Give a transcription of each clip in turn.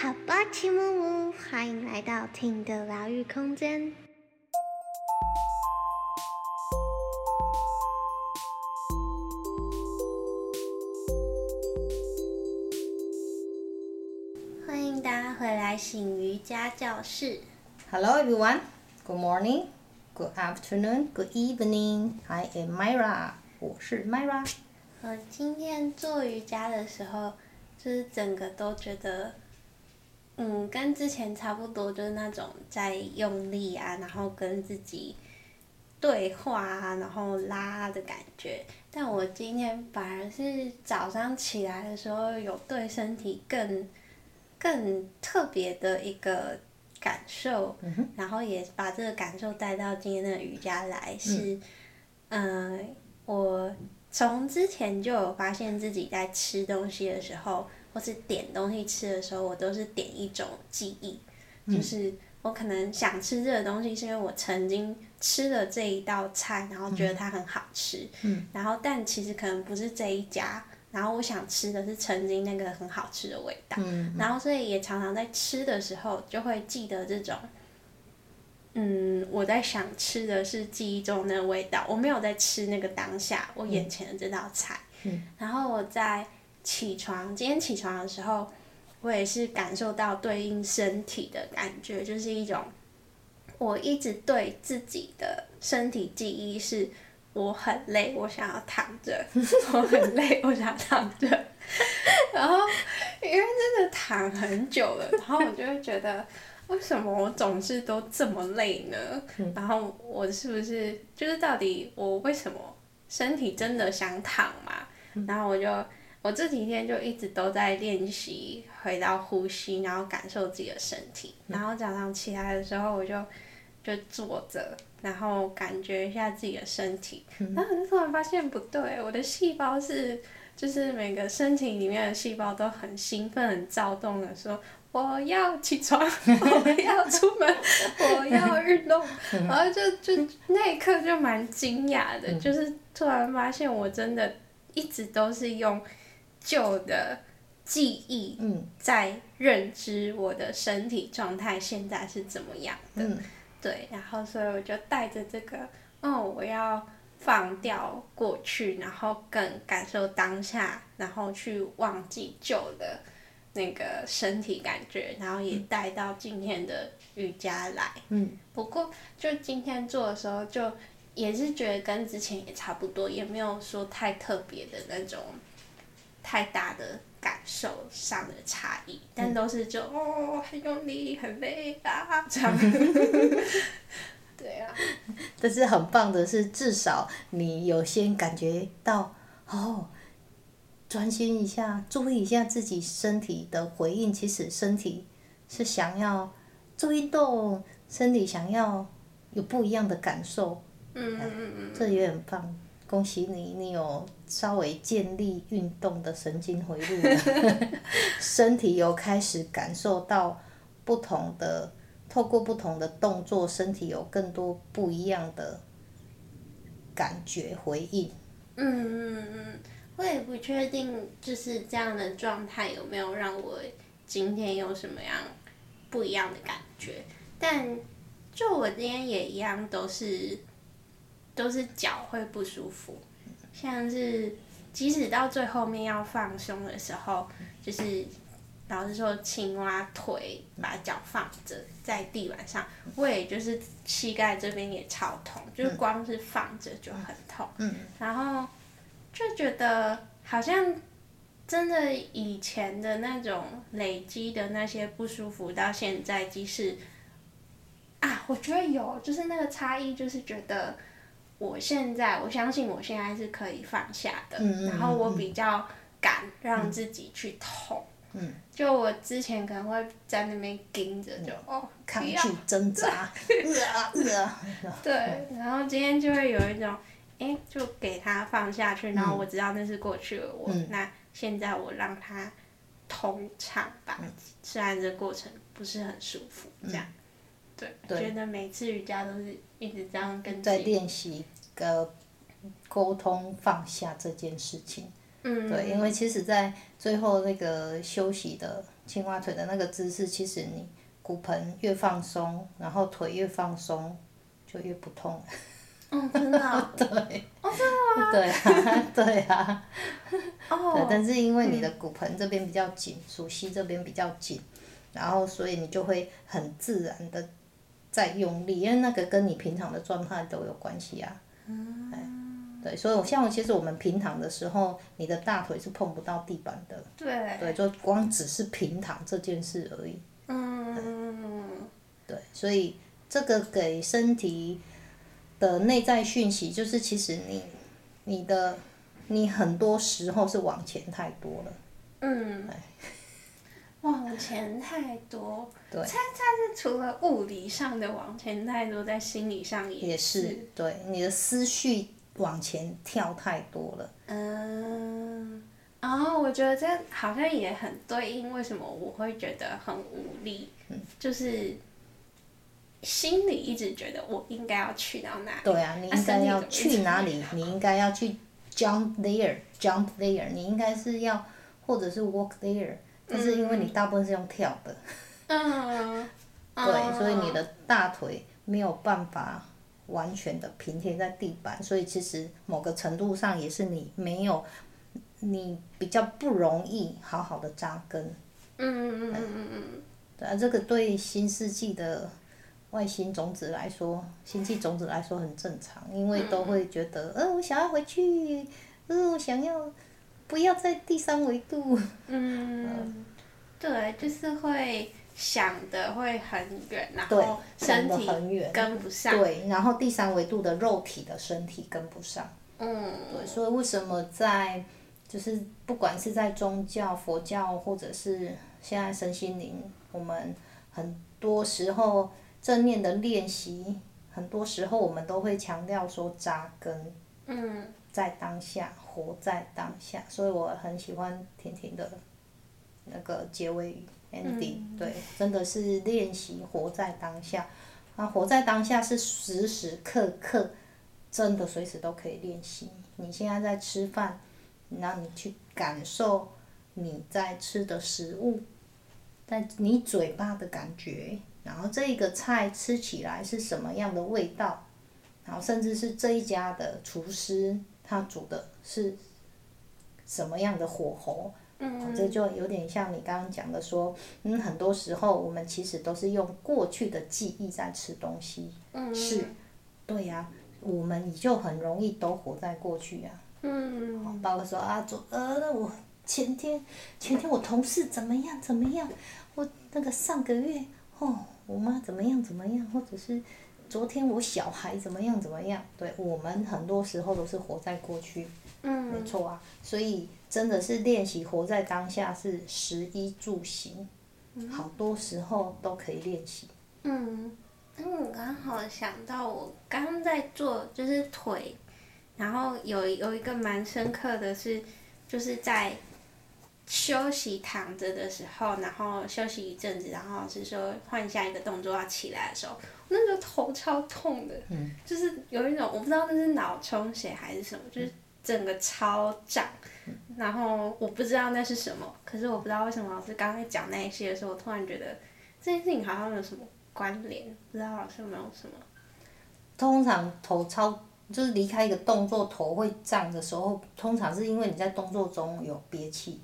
好吧，齐木木，欢迎来到听的疗愈空间。欢迎大家回来醒瑜伽教室。Hello everyone, good morning, good afternoon, good evening. I am Myra，我是 Myra。我今天做瑜伽的时候，就是整个都觉得，嗯，跟之前差不多，就是那种在用力啊，然后跟自己对话啊，然后拉的感觉。但我今天反而是早上起来的时候，有对身体更更特别的一个感受，嗯，然后也把这个感受带到今天的瑜伽来，是，嗯，呃，我。从之前就有发现自己在吃东西的时候，或是点东西吃的时候，我都是点一种记忆，嗯、就是我可能想吃这个东西，是因为我曾经吃了这一道菜，然后觉得它很好吃，嗯、然后但其实可能不是这一家，然后我想吃的是曾经那个很好吃的味道，嗯、然后所以也常常在吃的时候就会记得这种。嗯，我在想吃的是记忆中的那个味道，我没有在吃那个当下我眼前的这道菜。嗯、然后我在起床，今天起床的时候，我也是感受到对应身体的感觉，就是一种我一直对自己的身体记忆是，我很累，我想要躺着，我很累，我想要躺着。然后因为真的躺很久了，然后我就会觉得。为什么我总是都这么累呢？嗯、然后我是不是就是到底我为什么身体真的想躺嘛？嗯、然后我就我这几天就一直都在练习回到呼吸，然后感受自己的身体。嗯、然后早上起来的时候，我就就坐着，然后感觉一下自己的身体。嗯、然后我就突然发现不对，我的细胞是就是每个身体里面的细胞都很兴奋、很躁动的说。我要起床，我要出门，我要运动，然后就就那一刻就蛮惊讶的，就是突然发现我真的一直都是用旧的记忆在认知我的身体状态现在是怎么样的，对，然后所以我就带着这个，哦，我要放掉过去，然后更感受当下，然后去忘记旧的。那个身体感觉，然后也带到今天的瑜伽来。嗯。不过，就今天做的时候，就也是觉得跟之前也差不多，也没有说太特别的那种太大的感受上的差异，但都是就、嗯、哦，很用力，很累啊，这样。对啊。但是很棒的是，至少你有先感觉到哦。专心一下，注意一下自己身体的回应。其实身体是想要做运动，身体想要有不一样的感受。嗯嗯嗯嗯。这也很棒，恭喜你，你有稍微建立运动的神经回路，身体有开始感受到不同的，透过不同的动作，身体有更多不一样的感觉回应。嗯嗯嗯。我也不确定，就是这样的状态有没有让我今天有什么样不一样的感觉。但就我今天也一样，都是都是脚会不舒服，像是即使到最后面要放松的时候，就是老师说，青蛙腿把脚放着在地板上，我也就是膝盖这边也超痛，就是光是放着就很痛。然后。就觉得好像真的以前的那种累积的那些不舒服，到现在即使啊，我觉得有，就是那个差异，就是觉得我现在我相信我现在是可以放下的，然后我比较敢让自己去痛，嗯，就我之前可能会在那边盯着，就、嗯、哦抗拒挣扎，对，然后今天就会有一种。哎，就给他放下去，然后我知道那是过去的我。嗯、那现在我让他通畅吧，嗯、虽然这过程不是很舒服，这样。对。觉得每次瑜伽都是一直这样跟。在练习个沟通放下这件事情。嗯。对，因为其实，在最后那个休息的青蛙腿的那个姿势，其实你骨盆越放松，然后腿越放松，就越不痛。哦，真的、哦。对。哦，真的吗？对啊，对啊。哦。对，但是因为你的骨盆这边比较紧，鼠蹊这边比较紧，然后所以你就会很自然的在用力，因为那个跟你平常的状态都有关系啊。嗯。对，所以我像我其实我们平躺的时候，你的大腿是碰不到地板的。对。对，就光只是平躺这件事而已。嗯。对，所以这个给身体。的内在讯息就是，其实你，你的，你很多时候是往前太多了。嗯。往前太多。对。它它是除了物理上的往前太多，在心理上也是。也是。对，你的思绪往前跳太多了。嗯。然后我觉得这好像也很对应，为什么我会觉得很无力？嗯。就是。心里一直觉得我应该要去到哪里？对啊，你应该要去哪里？你应该要去 jump there，jump there。你应该是要，或者是 walk there。但是因为你大部分是用跳的。嗯。对，所以你的大腿没有办法完全的平贴在地板，所以其实某个程度上也是你没有，你比较不容易好好的扎根。嗯嗯嗯嗯嗯。对啊，这个对新世纪的。外星种子来说，星际种子来说很正常，因为都会觉得，呃，我想要回去，呃，我想要不要在第三维度。嗯，对，就是会想的会很远，然后身体跟不上。对，然后第三维度的肉体的身体跟不上。嗯。对，所以为什么在，就是不管是在宗教、佛教，或者是现在身心灵，我们很多时候。正念的练习，很多时候我们都会强调说扎根，在当下，活在当下，所以我很喜欢婷婷的那个结尾语 ending，对，真的是练习活在当下。啊，活在当下是时时刻刻，真的随时都可以练习。你现在在吃饭，那你去感受你在吃的食物，在你嘴巴的感觉。然后这个菜吃起来是什么样的味道？然后甚至是这一家的厨师他煮的是什么样的火候？嗯，这就有点像你刚刚讲的说，嗯，很多时候我们其实都是用过去的记忆在吃东西。嗯，是，对呀，啊，我们就很容易都活在过去呀，啊。嗯，包括说啊，昨呃，那我前天前天我同事怎么样怎么样，我那个上个月哦。我妈怎么样怎么样，或者是昨天我小孩怎么样怎么样？对，我们很多时候都是活在过去，嗯，没错啊。所以真的是练习活在当下，是食衣住行，好多时候都可以练习。嗯，那我刚好想到，我刚刚在做就是腿，然后有有一个蛮深刻的是，就是在。休息躺着的时候，然后休息一阵子，然后是说换下一个动作要起来的时候，那个头超痛的，嗯、就是有一种我不知道那是脑充血还是什么，就是整个超胀，嗯、然后我不知道那是什么，可是我不知道为什么老师刚才讲那些的时候，我突然觉得这件事情好像有什么关联，不知道老师有没有什么？通常头超就是离开一个动作头会胀的时候，通常是因为你在动作中有憋气。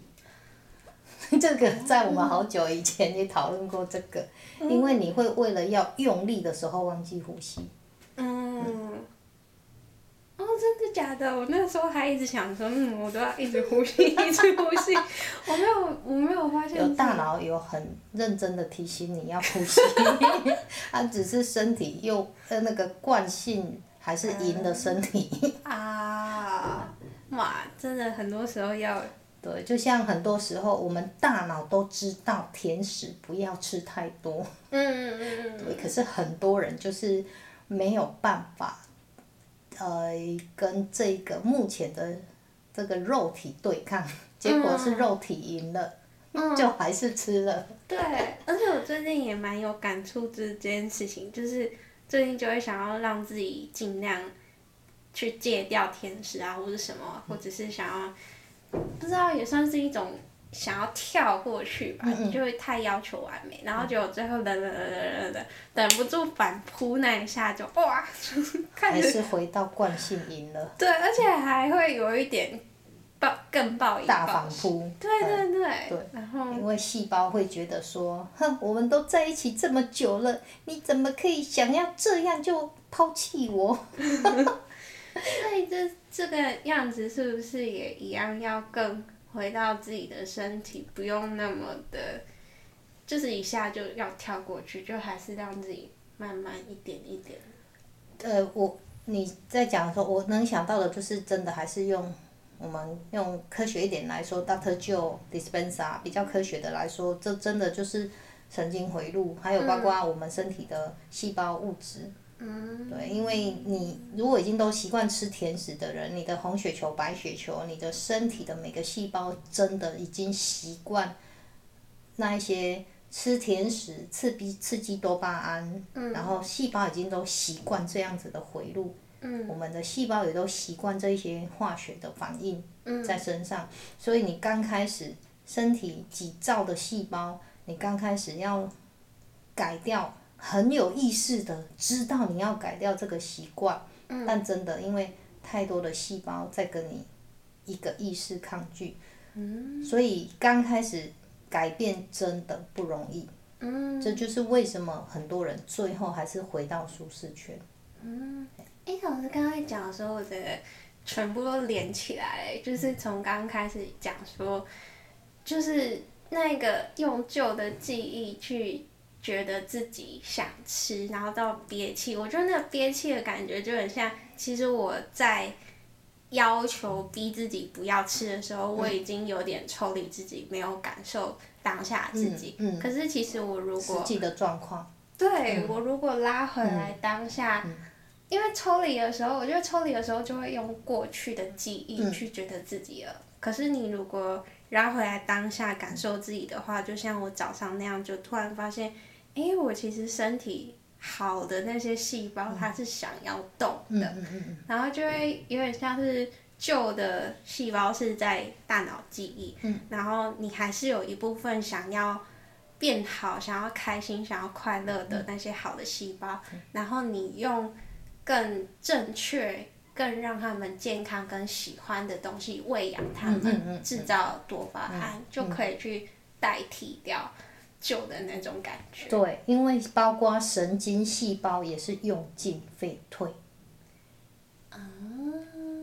这个在我们好久以前也讨论过这个，嗯、因为你会为了要用力的时候忘记呼吸。嗯。哦，真的假的？我那时候还一直想说，嗯，我都要一直呼吸，一直呼吸。我没有，我没有发现。有大脑有很认真的提醒你要呼吸，它只是身体又呃那个惯性还是赢了身体。嗯、啊！哇，真的很多时候要。对，就像很多时候，我们大脑都知道甜食不要吃太多。嗯嗯嗯嗯。对，可是很多人就是没有办法，呃，跟这个目前的这个肉体对抗，结果是肉体赢了，嗯、就还是吃了。对，而且我最近也蛮有感触这件事情，就是最近就会想要让自己尽量去戒掉甜食啊，或者什么，或者是想要。不知道也算是一种想要跳过去吧，嗯嗯就会太要求完美，然后结果最后等等等等等等不住反扑那一下就哇，还是回到惯性赢了。对，而且还会有一点暴更暴一大反扑。对对对。对。然后。因为细胞会觉得说，哼，我们都在一起这么久了，你怎么可以想要这样就抛弃我？所以这这个样子是不是也一样要更回到自己的身体，不用那么的，就是一下就要跳过去，就还是让自己慢慢一点一点。呃，我你在讲的时候，我能想到的就是真的还是用我们用科学一点来说，Dr. Joe Dispenza 比较科学的来说，这真的就是神经回路，还有包括我们身体的细胞物质。嗯。对，因为你如果已经都习惯吃甜食的人，你的红血球、白血球，你的身体的每个细胞真的已经习惯那一些吃甜食刺激刺激多巴胺，嗯、然后细胞已经都习惯这样子的回路，嗯、我们的细胞也都习惯这一些化学的反应在身上，嗯、所以你刚开始身体几兆的细胞，你刚开始要改掉。很有意识的知道你要改掉这个习惯，嗯、但真的因为太多的细胞在跟你一个意识抗拒，嗯、所以刚开始改变真的不容易。嗯、这就是为什么很多人最后还是回到舒适圈。嗯，哎，老师刚才讲的时候，我觉得全部都连起来，就是从刚开始讲说，就是那个用旧的记忆去。觉得自己想吃，然后到憋气，我觉得那个憋气的感觉就很像，其实我在要求逼自己不要吃的时候，我已经有点抽离自己，没有感受当下自己。嗯嗯、可是其实我如果实际的状况，对、嗯、我如果拉回来当下，嗯、因为抽离的时候，我觉得抽离的时候就会用过去的记忆去觉得自己了。嗯、可是你如果拉回来当下感受自己的话，就像我早上那样，就突然发现。哎，我其实身体好的那些细胞，它是想要动的，嗯嗯嗯、然后就会有点像是旧的细胞是在大脑记忆，嗯、然后你还是有一部分想要变好、想要开心、想要快乐的那些好的细胞，嗯、然后你用更正确、更让他们健康跟喜欢的东西喂养他们，制造多巴胺，嗯、就可以去代替掉。旧的那种感觉。对，因为包括神经细胞也是用进废退。啊。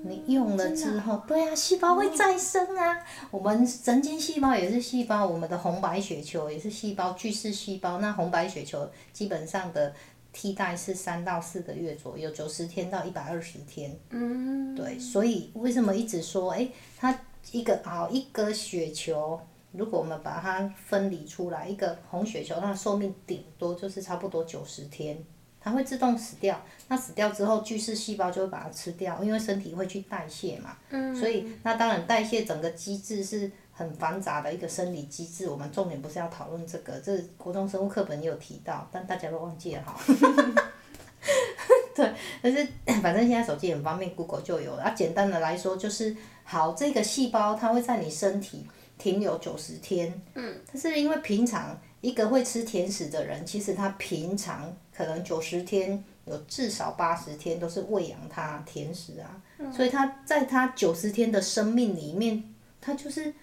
你用了之后，对啊，细胞会再生啊。我们神经细胞也是细胞，我们的红白血球也是细胞，巨噬细胞。那红白血球基本上的替代是三到四个月左右，九十天到一百二十天。嗯。对，所以为什么一直说，哎，它一个啊一个血球。如果我们把它分离出来，一个红血球，它的寿命顶多就是差不多九十天，它会自动死掉。那死掉之后，巨噬细胞就会把它吃掉，因为身体会去代谢嘛。嗯。所以，那当然代谢整个机制是很繁杂的一个生理机制。我们重点不是要讨论这个，这国中生物课本也有提到，但大家都忘记了哈。对，但是反正现在手机很方便，Google 就有了。啊，简单的来说就是，好，这个细胞它会在你身体。停留九十天，嗯，但是因为平常一个会吃甜食的人，其实他平常可能九十天有至少八十天都是喂养他甜食啊，嗯，所以他在他九十天的生命里面，他就是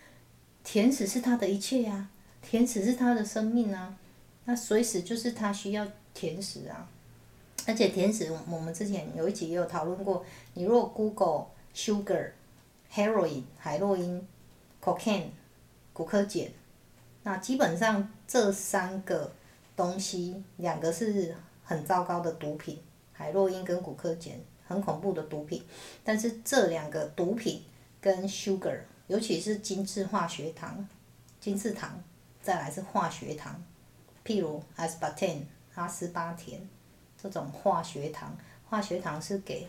甜食是他的一切啊，甜食是他的生命啊，那随时就是他需要甜食啊，而且甜食我们之前有一集也有讨论过，你如果 Google sugar heroin 海洛因 cocaine 骨科碱，那基本上这三个东西，两个是很糟糕的毒品，海洛因跟骨科碱很恐怖的毒品。但是这两个毒品跟 sugar，尤其是精致化学糖、精制糖，再来是化学糖，譬如 aspartame 阿斯巴甜这种化学糖，化学糖是给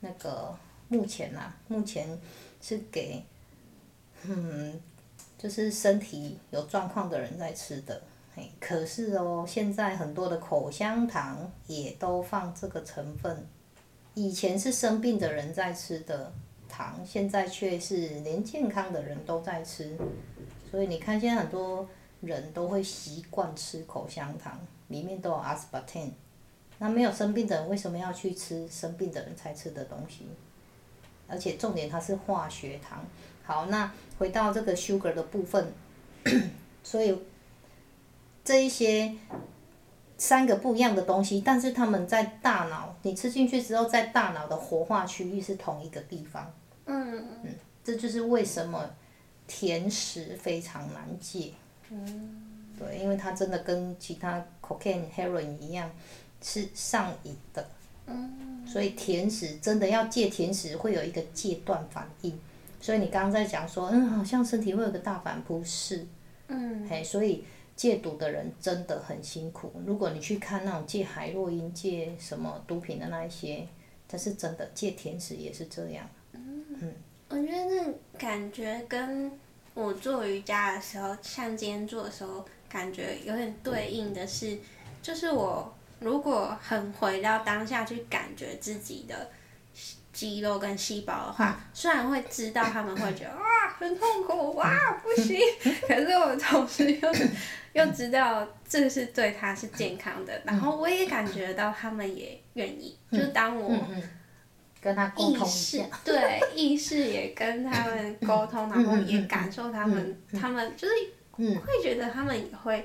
那个目前呐、目前是给嗯。就是身体有状况的人在吃的，嘿，可是哦，现在很多的口香糖也都放这个成分。以前是生病的人在吃的，糖，现在却是连健康的人都在吃。所以你看，现在很多人都会习惯吃口香糖，里面都有阿斯巴甜。那没有生病的人为什么要去吃生病的人才吃的东西？而且重点它是化学糖。好，那回到这个 sugar 的部分，所以这一些三个不一样的东西，但是它们在大脑，你吃进去之后，在大脑的活化区域是同一个地方。嗯嗯，这就是为什么甜食非常难戒。嗯。对，因为它真的跟其他 cocaine、heroin 一样。是上瘾的，嗯所以甜食真的要戒甜食，会有一个戒断反应。所以你刚刚在讲说，嗯，好像身体会有个大反扑，是，嗯，嘿，所以戒毒的人真的很辛苦。如果你去看那种戒海洛因、戒什么毒品的那一些，这是真的，戒甜食也是这样。嗯，我觉得那感觉跟我做瑜伽的时候，像今天做的时候，感觉有点对应的是，就是我。如果很回到当下去感觉自己的肌肉跟细胞的话，虽然会知道他们会觉得啊很痛苦哇不行，可是我同时又又知道这是对他是健康的，然后我也感觉到他们也愿意，就是当我跟他沟通 对意识也跟他们沟通，然后也感受他们，他们就是会觉得他们也会。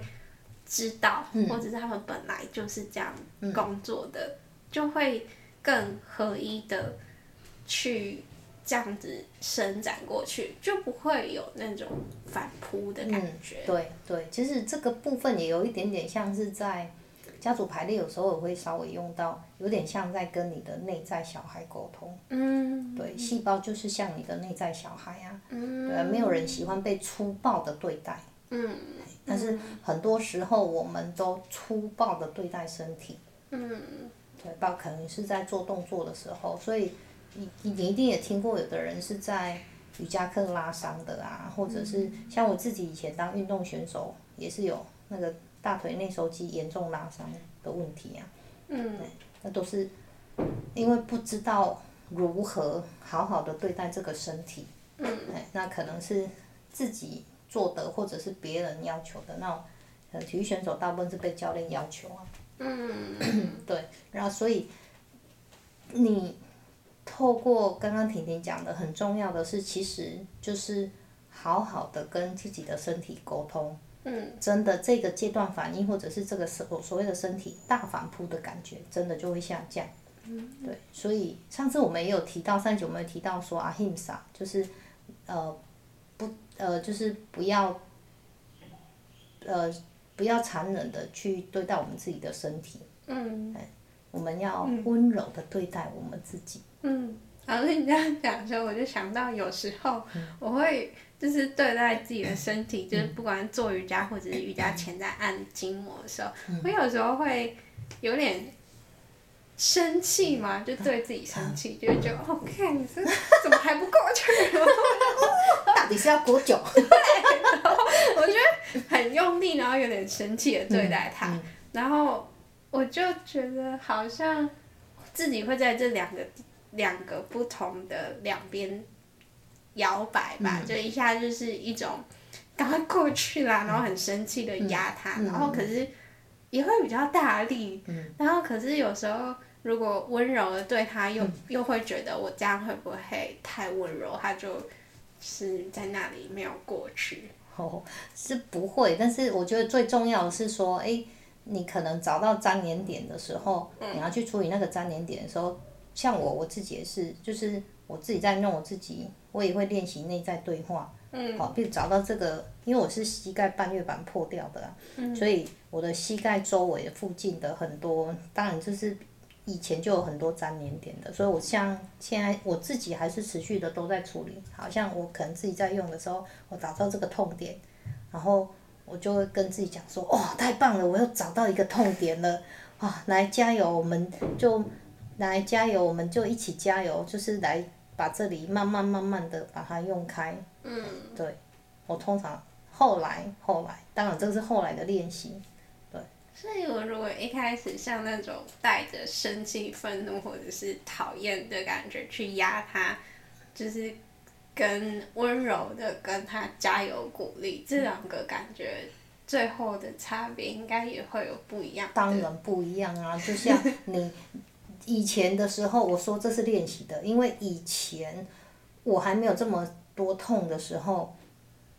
知道，或者是他们本来就是这样工作的，嗯、就会更合一的去这样子伸展过去，就不会有那种反扑的感觉。嗯、对对，其实这个部分也有一点点像是在家族排列，有时候我会稍微用到，有点像在跟你的内在小孩沟通。嗯。对，细胞就是像你的内在小孩啊。嗯。对，没有人喜欢被粗暴的对待。嗯。但是很多时候，我们都粗暴的对待身体。嗯。对，包括可能是在做动作的时候，所以你你一定也听过，有的人是在瑜伽课拉伤的啊，或者是像我自己以前当运动选手，也是有那个大腿内收肌严重拉伤的问题啊。嗯。对，那都是因为不知道如何好好的对待这个身体。嗯。那可能是自己。做的或者是别人要求的那种，呃，体育选手大部分是被教练要求啊。嗯。对，然后所以，你透过刚刚婷婷讲的，很重要的是，其实就是好好的跟自己的身体沟通。嗯。真的，这个阶段反应或者是这个所所谓的身体大反扑的感觉，真的就会下降。嗯。对，所以上次我们也有提到，上集我们有提到说阿 Ahimsa 就是，呃不。呃，就是不要，呃，不要残忍的去对待我们自己的身体。嗯。我们要温柔的对待我们自己。嗯，老师你这样讲的时候，我就想到有时候我会就是对待自己的身体，嗯、就是不管做瑜伽或者是瑜伽前在按筋膜的时候，嗯、我有时候会有点。生气嘛，就对自己生气，就会觉得哦，看你是怎么还不过去？到底是要多久？对，然后我觉得很用力，然后有点生气的对待他，然后我就觉得好像自己会在这两个两个不同的两边摇摆吧，嗯、就一下就是一种赶快过去啦，然后很生气的压他，然后可是也会比较大力，嗯、然后可是有时候。如果温柔的对他又，又、嗯、又会觉得我这样会不会太温柔？他就是在那里没有过去。哦，是不会，但是我觉得最重要的是说，哎，你可能找到粘连点的时候，嗯、你要去处理那个粘连点的时候，像我我自己也是，就是我自己在弄我自己，我也会练习内在对话。嗯。好，并找到这个，因为我是膝盖半月板破掉的，嗯、所以我的膝盖周围附近的很多，当然就是。以前就有很多粘连点的，所以我像现在我自己还是持续的都在处理。好像我可能自己在用的时候，我找到这个痛点，然后我就会跟自己讲说：“哦，太棒了，我又找到一个痛点了，啊，来加油，我们就来加油，我们就一起加油，就是来把这里慢慢慢慢的把它用开。”嗯，对，我通常后来后来，当然这是后来的练习。所以，我如果一开始像那种带着生气、愤怒或者是讨厌的感觉去压它，就是跟温柔的跟他加油鼓励，这两个感觉最后的差别应该也会有不一样。当然不一样啊，就像你以前的时候，我说这是练习的，因为以前我还没有这么多痛的时候。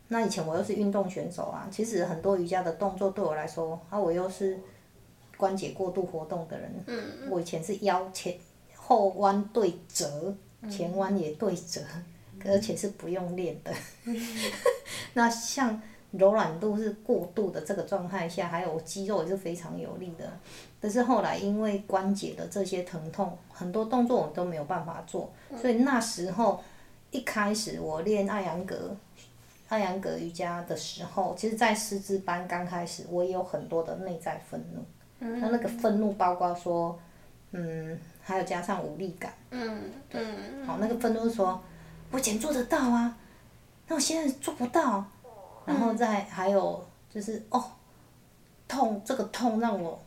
那以前我又是运动选手啊，其实很多瑜伽的动作对我来说，啊，我又是关节过度活动的人。嗯。我以前是腰前后弯对折，前弯也对折，而且是不用练的。嗯、那像柔软度是过度的这个状态下，还有肌肉也是非常有力的。可是后来因为关节的这些疼痛，很多动作我都没有办法做，所以那时候一开始我练艾扬格。太阳格瑜伽的时候，其实，在师资班刚开始，我也有很多的内在愤怒。嗯。那那个愤怒包括说，嗯，还有加上无力感。嗯。对。好，那个愤怒是说，我以前做得到啊，那我现在做不到。然后再还有就是哦，痛，这个痛让我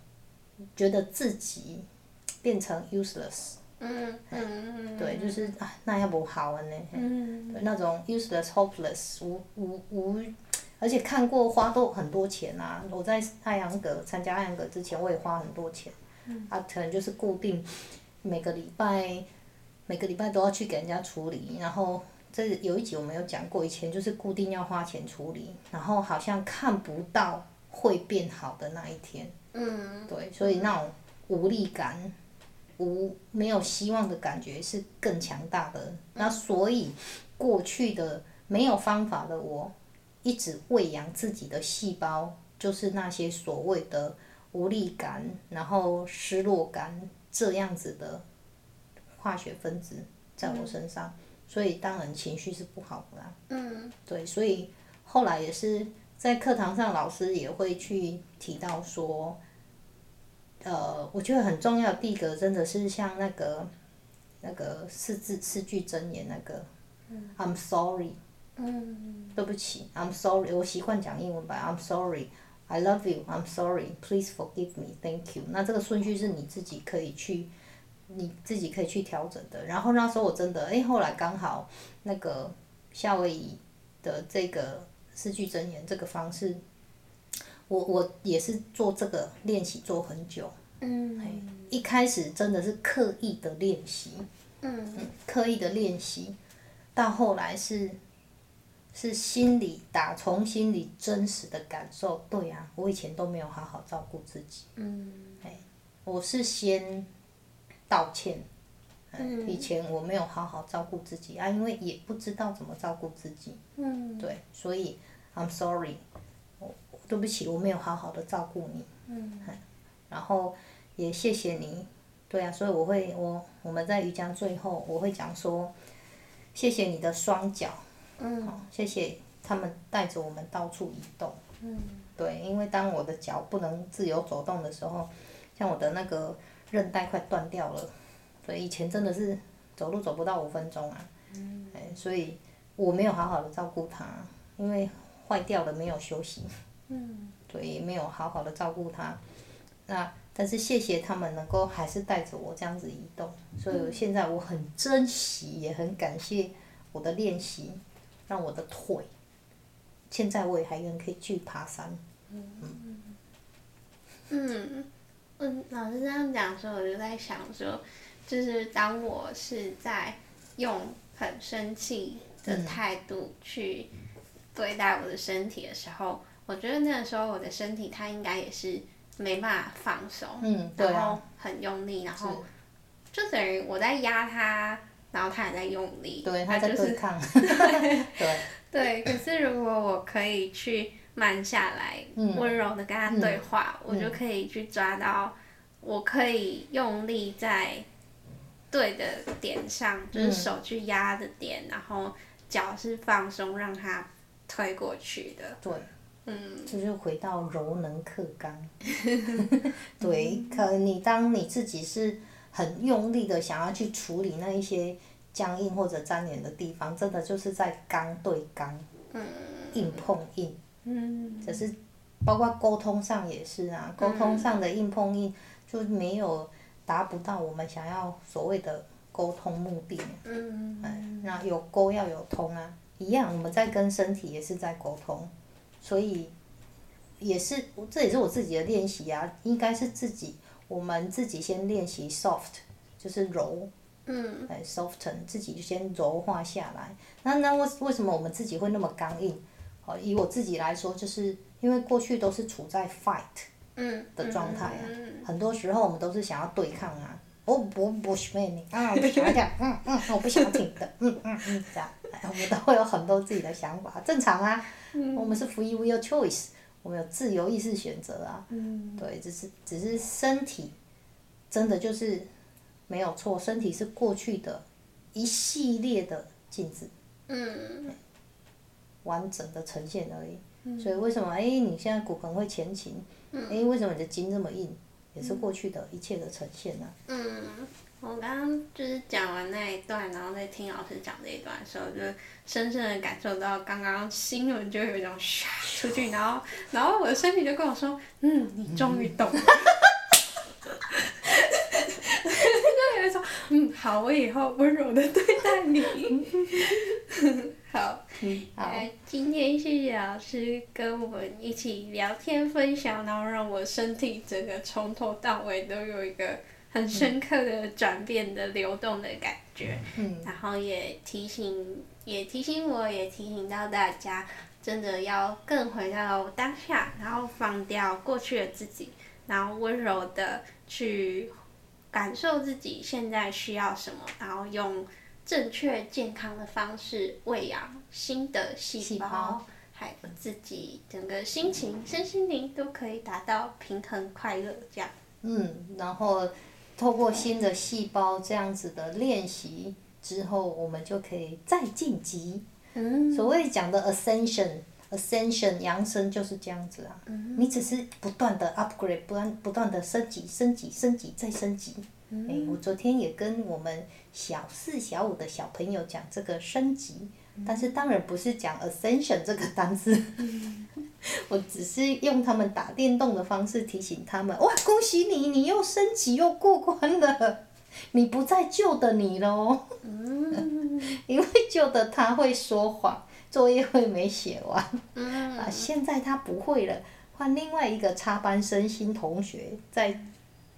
觉得自己变成 useless。嗯嗯对，就是啊，那要不好了呢。嗯。对，那种 useless, hopeless，无无无，而且看过花都很多钱啊！我在太阳阁参加艾扬格之前，我也花很多钱。嗯。啊，可能就是固定每个礼拜，每个礼拜都要去给人家处理，然后这有一集我们有讲过，以前就是固定要花钱处理，然后好像看不到会变好的那一天。嗯。对，所以那种无力感。无没有希望的感觉是更强大的，那所以过去的没有方法的我，一直喂养自己的细胞，就是那些所谓的无力感，然后失落感这样子的化学分子在我身上，所以当然情绪是不好的啦。嗯。对，所以后来也是在课堂上，老师也会去提到说。呃，我觉得很重要的第一个真的是像那个，那个四字四句真言那个、嗯、，I'm sorry，嗯，对不起，I'm sorry，我习惯讲英文版，I'm sorry，I love you，I'm sorry，please forgive me，thank you。那这个顺序是你自己可以去，你自己可以去调整的。然后那时候我真的，哎，后来刚好那个夏威夷的这个四句真言这个方式。我我也是做这个练习做很久，嗯，一开始真的是刻意的练习，嗯，刻意的练习，到后来是，是心里打从心里真实的感受，对啊，我以前都没有好好照顾自己，嗯，我是先道歉，嗯，以前我没有好好照顾自己啊，因为也不知道怎么照顾自己，嗯，对，所以 I'm sorry 我。对不起，我没有好好的照顾你。嗯。然后也谢谢你，对啊，所以我会我我们在瑜伽最后我会讲说，谢谢你的双脚。嗯。好谢谢他们带着我们到处移动。嗯。对，因为当我的脚不能自由走动的时候，像我的那个韧带快断掉了，所以以前真的是走路走不到五分钟啊。嗯。所以我没有好好的照顾他，因为坏掉了没有休息。嗯，所以没有好好的照顾他，那但是谢谢他们能够还是带着我这样子移动，所以现在我很珍惜，也很感谢我的练习，让我的腿，现在我也还能可以去爬山。嗯嗯嗯，老师这样讲说，我就在想说，就是当我是在用很生气的态度去对待我的身体的时候。我觉得那个时候我的身体它应该也是没办法放松，嗯啊、然后很用力，然后就等于我在压它，然后它也在用力，对，它就是对抗，对 对。可是如果我可以去慢下来，嗯、温柔的跟他对话，嗯、我就可以去抓到，我可以用力在对的点上，嗯、就是手去压的点，然后脚是放松，让它推过去的。对。嗯，这就回到柔能克刚，对，可你当你自己是很用力的想要去处理那一些僵硬或者粘连的地方，真的就是在刚对刚，硬碰硬，嗯，只是包括沟通上也是啊，沟通上的硬碰硬就没有达不到我们想要所谓的沟通目的。嗯。嗯。那有沟要有通啊，一样，我们在跟身体也是在沟通，所以也是这也是我自己的练习啊，应该是自己我们自己先练习 soft，就是柔。嗯。哎，soften 自己就先柔化下来。那那为为什么我们自己会那么刚硬？哦，以我自己来说，就是因为过去都是处在 fight 的状态啊，很多时候我们都是想要对抗啊，我不不喜欢你啊，我不想要这样，嗯嗯，我不想听的，嗯嗯嗯，这样，我们都会有很多自己的想法，正常啊，嗯、我们是 free will choice，我们有自由意识选择啊，嗯、对，只是只是身体，真的就是没有错，身体是过去的一系列的镜子。嗯。完整的呈现而已，嗯、所以为什么哎、欸，你现在骨盆会前倾？哎、嗯欸，为什么你的筋这么硬？也是过去的一切的呈现啊。嗯，我刚刚就是讲完那一段，然后在听老师讲这一段的时候，就深深的感受到刚刚心轮就有一种唰出去，然后然后我的身体就跟我说，嗯，你终于懂了。就有一种，嗯，好，我以后温柔的对待你。好，嗯，好。今天谢谢老师跟我们一起聊天分享，然后让我身体整个从头到尾都有一个很深刻的转变的流动的感觉。嗯。然后也提醒，也提醒我，也提醒到大家，真的要更回到当下，然后放掉过去的自己，然后温柔的去。感受自己现在需要什么，然后用正确健康的方式喂养新的细胞，还有自己整个心情、身心灵都可以达到平衡快乐这样。嗯，然后透过新的细胞这样子的练习之后，我们就可以再晋级。嗯。所谓讲的 ascension。Ascension 扬升就是这样子啊，嗯、你只是不断的 upgrade，不断不断的升级、升级、升级再升级。嗯。欸、我昨天也跟我们小四、小五的小朋友讲这个升级，嗯、但是当然不是讲 ascension 这个单词，嗯、我只是用他们打电动的方式提醒他们：哇，恭喜你，你又升级又过关了，你不再旧的你喽。嗯、因为旧的他会说谎。作业会没写完，嗯、啊，现在他不会了，换另外一个插班生新同学在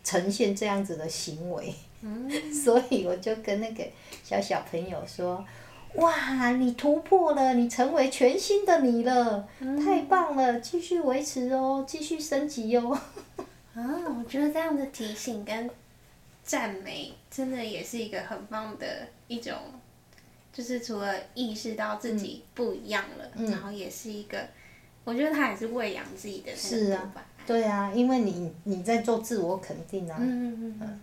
呈现这样子的行为，嗯、所以我就跟那个小小朋友说，哇，你突破了，你成为全新的你了，嗯、太棒了，继续维持哦，继续升级哦。啊，我觉得这样的提醒跟赞美，真的也是一个很棒的一种。就是除了意识到自己不一样了，嗯、然后也是一个，我觉得他也是喂养自己的是啊，对啊，因为你你在做自我肯定啊。嗯嗯嗯。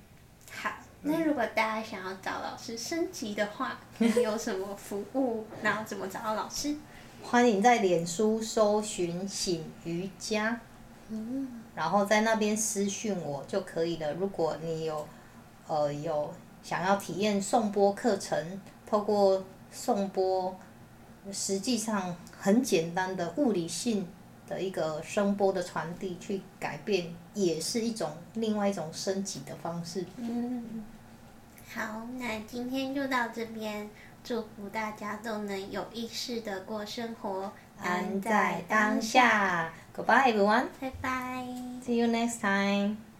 好，那如果大家想要找老师升级的话，你有什么服务？然后怎么找到老师？欢迎在脸书搜寻醒瑜伽，嗯，然后在那边私讯我就可以了。如果你有，呃，有想要体验颂播课程。透过送波，实际上很简单的物理性的一个声波的传递，去改变，也是一种另外一种升级的方式。嗯，好，那今天就到这边，祝福大家都能有意识的过生活，安在当下。Goodbye everyone，拜拜。See you next time.